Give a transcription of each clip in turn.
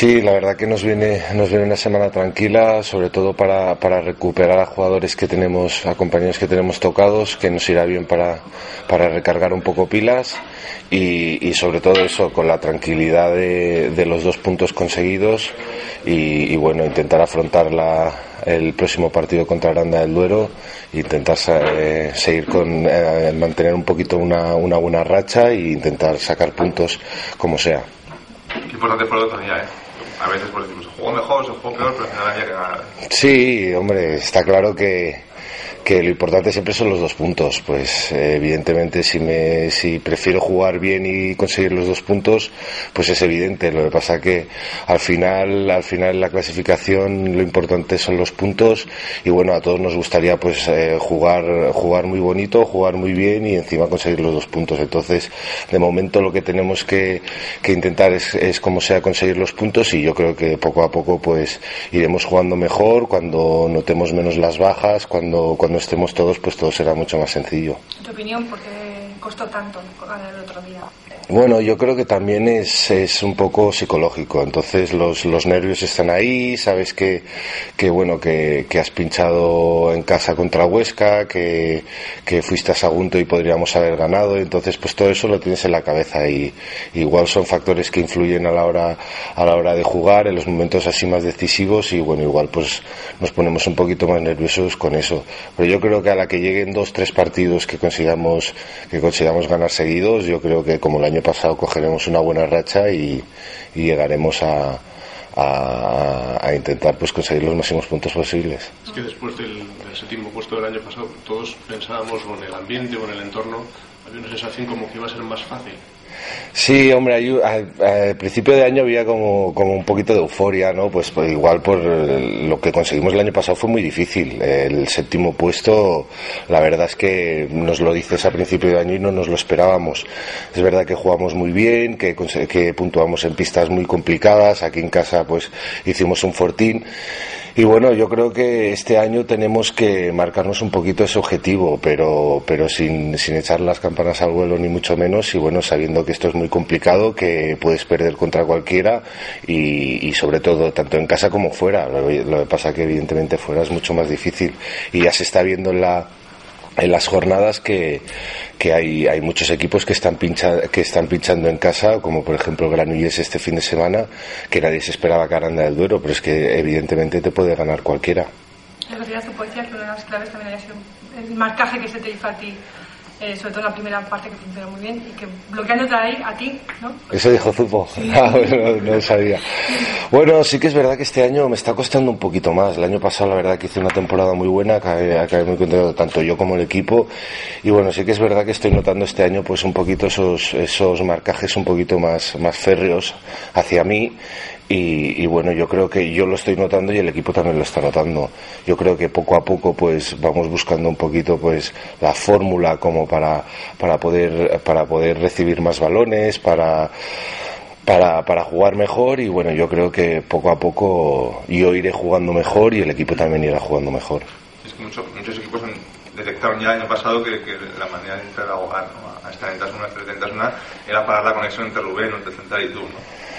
Sí, la verdad que nos viene, nos viene una semana tranquila, sobre todo para, para recuperar a jugadores que tenemos, a compañeros que tenemos tocados, que nos irá bien para, para recargar un poco pilas y, sobre todo eso, con la tranquilidad de, los dos puntos conseguidos y, bueno, intentar afrontar la, el próximo partido contra Aranda del Duero e intentar eh, seguir con, eh, mantener un poquito una, una buena racha e intentar sacar puntos como sea. Importante fue el otro día, ¿eh? A veces pues decimos, se jugó mejor, se jugó peor, pero al final había que ganar. Sí, hombre, está claro que, que lo importante siempre son los dos puntos. Pues evidentemente si me si prefiero jugar bien y conseguir los dos puntos, pues es evidente. Lo que pasa que al final al final en la clasificación lo importante son los puntos y bueno a todos nos gustaría pues eh, jugar jugar muy bonito, jugar muy bien y encima conseguir los dos puntos. Entonces de momento lo que tenemos que, que intentar es, es como sea conseguir los puntos y yo creo que poco a poco pues iremos jugando mejor cuando notemos menos las bajas, cuando cuando estemos todos, pues todo será mucho más sencillo. ¿En tu opinión por qué costó tanto ganar el otro día? Bueno, yo creo que también es, es un poco psicológico. Entonces los, los nervios están ahí, sabes que, que bueno, que, que has pinchado en casa contra Huesca, que, que fuiste a Sagunto y podríamos haber ganado. Entonces, pues todo eso lo tienes en la cabeza y igual son factores que influyen a la hora, a la hora de jugar, en los momentos así más decisivos y bueno, igual pues nos ponemos un poquito más nerviosos con eso. Pero yo creo que a la que lleguen dos, tres partidos que consigamos, que consigamos ganar seguidos, yo creo que como el año pasado cogeremos una buena racha y, y llegaremos a, a, a, intentar pues conseguir los máximos puntos posibles. Es que después del, del, séptimo puesto del año pasado todos pensábamos con el ambiente, con el entorno, había una sensación como que iba a ser más fácil. Sí, hombre, al, principio de año había como, como un poquito de euforia, ¿no? Pues, pues, igual por lo que conseguimos el año pasado fue muy difícil. El séptimo puesto, la verdad es que nos lo dices a principio de año y no nos lo esperábamos. Es verdad que jugamos muy bien, que, que puntuamos en pistas muy complicadas. Aquí en casa, pues, hicimos un fortín. Y bueno, yo creo que este año tenemos que marcarnos un poquito ese objetivo, pero, pero sin, sin echar las campanas al vuelo ni mucho menos y bueno, sabiendo que esto es muy complicado, que puedes perder contra cualquiera y, y sobre todo tanto en casa como fuera. Lo, lo que pasa que evidentemente fuera es mucho más difícil y ya se está viendo en la, en las jornadas que, que hay, hay muchos equipos que están, pincha, que están pinchando en casa, como por ejemplo Granollers este fin de semana, que nadie se esperaba que Aranda del Duero, pero es que evidentemente te puede ganar cualquiera. Tu poesía que una de las claves también haya sido el marcaje que se te hizo a ti eh, sobre todo en la primera parte que funcionó muy bien y que bloqueándote ahí a ti, ¿no? Eso dijo Zupo. Sí. Ah, bueno, no lo sabía. Bueno, sí que es verdad que este año me está costando un poquito más. El año pasado la verdad que hice una temporada muy buena, acabé, acabé muy contento tanto yo como el equipo. Y bueno, sí que es verdad que estoy notando este año pues un poquito esos, esos marcajes un poquito más, más férreos hacia mí y, y, bueno, yo creo que yo lo estoy notando y el equipo también lo está notando. Yo creo que poco a poco pues vamos buscando un poquito pues la fórmula como para, para poder, para poder recibir más balones, para, para, para jugar mejor y bueno, yo creo que poco a poco yo iré jugando mejor y el equipo también irá jugando mejor. Es que mucho, muchos equipos han detectaron ya el año pasado que, que la manera de entrar a jugar ¿no? a esta ventas una, a esta ventas una, era parar la conexión entre Rubén, entre Central y tú, ¿no?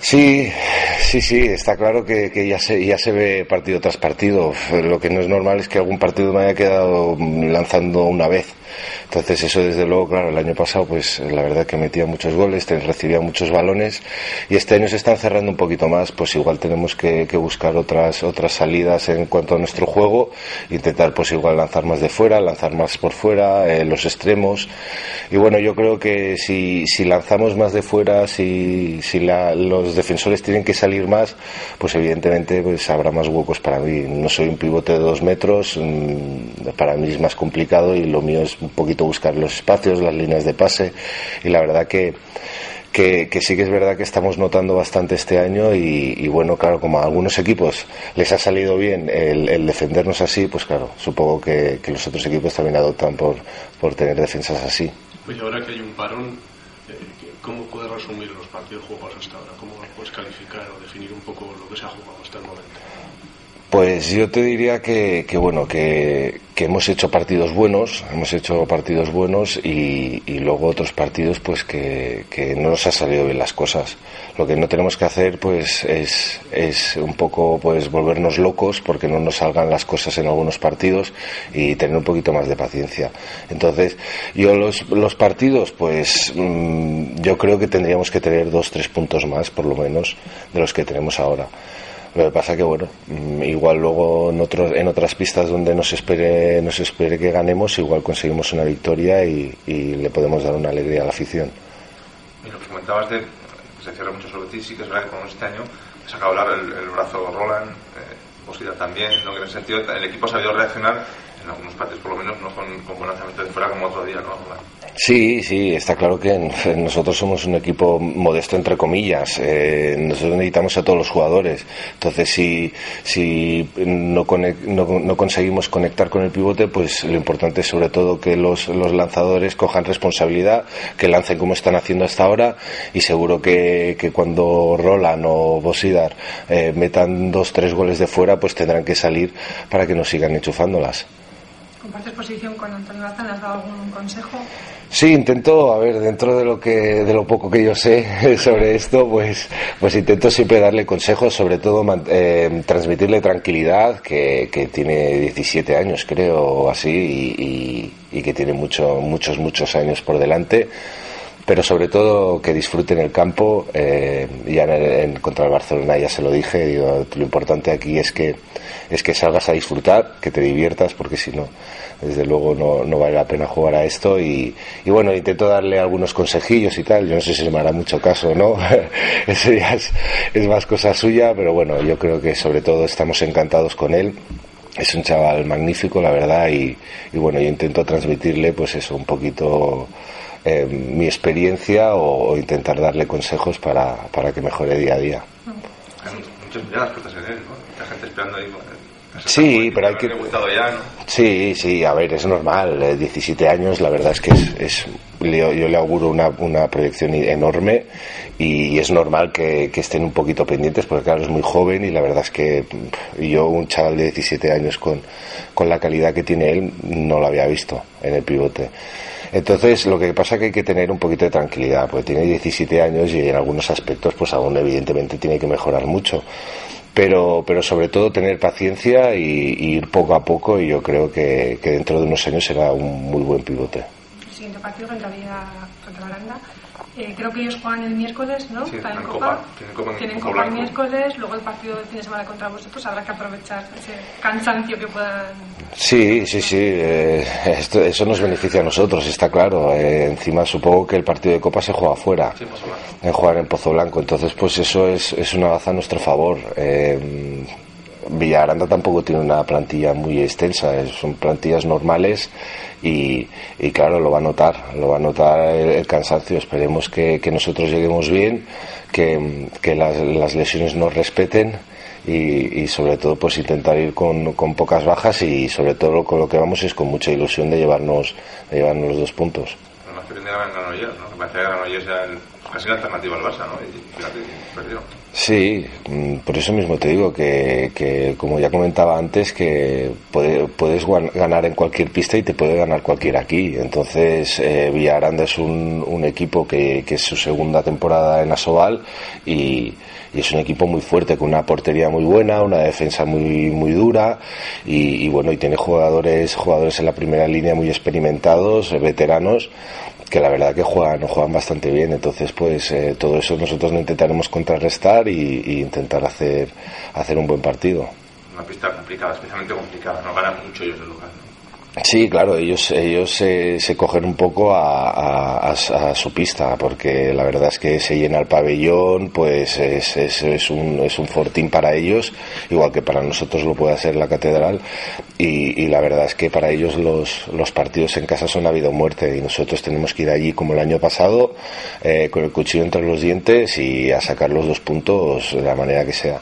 Sí, sí, sí, está claro que, ya, se, ya se ve partido tras partido. Lo que no es normal es que algún partido me haya quedado lanzando una vez. Entonces eso desde luego, claro, el año pasado pues la verdad que metía muchos goles, recibía muchos balones y este año se están cerrando un poquito más, pues igual tenemos que, que buscar otras, otras salidas en cuanto a nuestro juego, intentar pues igual lanzar más de fuera, lanzar más por fuera, eh, los extremos y bueno, yo creo que si, si lanzamos más de fuera, si, si la, los defensores tienen que salir más, pues evidentemente pues habrá más huecos para mí. No soy un pivote de dos metros, mmm, para mí es más complicado y lo mío es un poquito buscar los espacios, las líneas de pase y la verdad que que, sí que es verdad que estamos notando bastante este año y, bueno, claro, como a algunos equipos les ha salido bien el, defendernos así, pues claro, supongo que, los otros equipos también adoptan por, por tener defensas así. Oye, ahora que hay un parón, ¿cómo puedes resumir los partidos jugados hasta ahora? ¿Cómo puedes calificar o definir un poco lo que se ha jugado hasta el momento? Pues yo te diría que, bueno, que, hemos hecho partidos buenos, hemos hecho partidos buenos y, luego otros partidos pues que, no nos ha salido bien las cosas. Lo que no tenemos que hacer pues es, un poco pues volvernos locos porque no nos salgan las cosas en algunos partidos y tener un poquito más de paciencia. Entonces, yo los, los partidos pues mm, yo creo que tendríamos que tener dos, tres puntos más por lo menos de los que tenemos ahora. Lo que pasa que, bueno, mm, igual luego en, otros, en otras pistas donde nos espere, nos espere que ganemos, igual conseguimos una victoria y, le podemos dar una alegría a la afición. Y lo que comentabas de, se cierra mucho sobre ti, sí que es verdad que como este año ha sacado el, el brazo Roland, eh, también, ¿no? que en ese sentido el equipo ha sabido reaccionar en algunos partidos por lo menos, no con, con lanzamiento de fuera como otro día, ¿no? Sí, sí, está claro que nosotros somos un equipo modesto entre comillas. Eh, nosotros necesitamos a todos los jugadores. Entonces, si, si no, no, conseguimos conectar con el pivote, pues lo importante es sobre todo que los, los lanzadores cojan responsabilidad, que lancen como están haciendo hasta ahora y seguro que, que cuando Roland o Bosidar eh, metan dos, tres goles de fuera, pues tendrán que salir para que nos sigan enchufándolas. ¿Compartes posición con Antonio Bazán? ¿Has dado algún consejo? Sí, intento, a ver, dentro de lo que, de lo poco que yo sé sobre esto, pues, pues intento siempre darle consejos, sobre todo eh, transmitirle tranquilidad, que, tiene 17 años, creo, así, y, y, que tiene mucho, muchos, muchos años por delante pero sobre todo que disfruten el campo. Eh, ya en, contra el Barcelona ya se lo dije, digo, lo importante aquí es que es que salgas a disfrutar, que te diviertas, porque si no, desde luego no, vale la pena jugar a esto. Y, bueno, intento darle algunos consejillos y tal. Yo no sé si se me hará mucho caso, ¿no? Eso ya es, más cosa suya, pero bueno, yo creo que sobre todo estamos encantados con él es un chaval magnífico, la verdad, y, bueno, yo intento transmitirle, pues eso, un poquito eh, mi experiencia o, intentar darle consejos para, para que mejore día a día. Sí, pero hay que. Sí, sí, a ver, es normal. 17 eh, años, la verdad es que es. yo, le auguro una, una proyección enorme y, es normal que, que, estén un poquito pendientes porque, claro, es muy joven y la verdad es que yo, un chaval de 17 años con, con la calidad que tiene él, no lo había visto en el pivote. Entonces, lo que pasa es que hay que tener un poquito de tranquilidad, porque tiene 17 años y en algunos aspectos, pues aún evidentemente tiene que mejorar mucho. Pero, pero sobre todo tener paciencia y, ir poco a poco y yo creo que, dentro de unos años será un muy buen pivote. El siguiente partido contra, contra Aranda eh, creo que ellos juegan el miércoles, ¿no? Sí, en Copa. Tienen Copa, el miércoles, luego el partido del fin de semana contra vosotros. Habrá que aprovechar ese cansancio que puedan. Sí, sí, sí. Eh, esto, eso nos beneficia a nosotros, está claro. Eh, encima, supongo que el partido de Copa se juega afuera. Sí, en jugar en Pozo Blanco. Entonces, pues eso es, es una baza a nuestro favor. Villaranda tampoco tiene una plantilla muy extensa, son plantillas normales y, claro, lo va a notar, lo va a notar el, cansancio. Esperemos que, nosotros lleguemos bien, que, las, lesiones nos respeten y, sobre todo pues intentar ir con, pocas bajas y sobre todo con lo que vamos es con mucha ilusión de llevarnos, de llevarnos los dos puntos. casi la ¿no? Sí, mm, por eso mismo te digo que, que como ya comentaba antes, que puedes ganar en cualquier pista y te puede ganar cualquiera aquí. Entonces, eh, Villaranda es un, un equipo que, que, es su segunda temporada en Asobal y, y, es un equipo muy fuerte, con una portería muy buena, una defensa muy, muy dura y, y bueno, y tiene jugadores, jugadores en la primera línea muy experimentados, veteranos que la verdad que juegan, juegan bastante bien. Entonces, pues eh, todo eso nosotros lo intentaremos contrarrestar y, intentar hacer, hacer un buen partido. Una pista complicada, especialmente complicada, no ganan mucho ellos el lugar. Sí, claro, ellos, ellos se, cogen un poco a, su pista, porque la verdad es que se llena el pabellón, pues es, es, un, es un fortín para ellos, igual que para nosotros lo puede ser la catedral, y, la verdad es que para ellos los, los partidos en casa son a vida o muerte, y nosotros tenemos que ir allí como el año pasado, eh, con el cuchillo entre los dientes y a sacar los dos puntos de la manera que sea.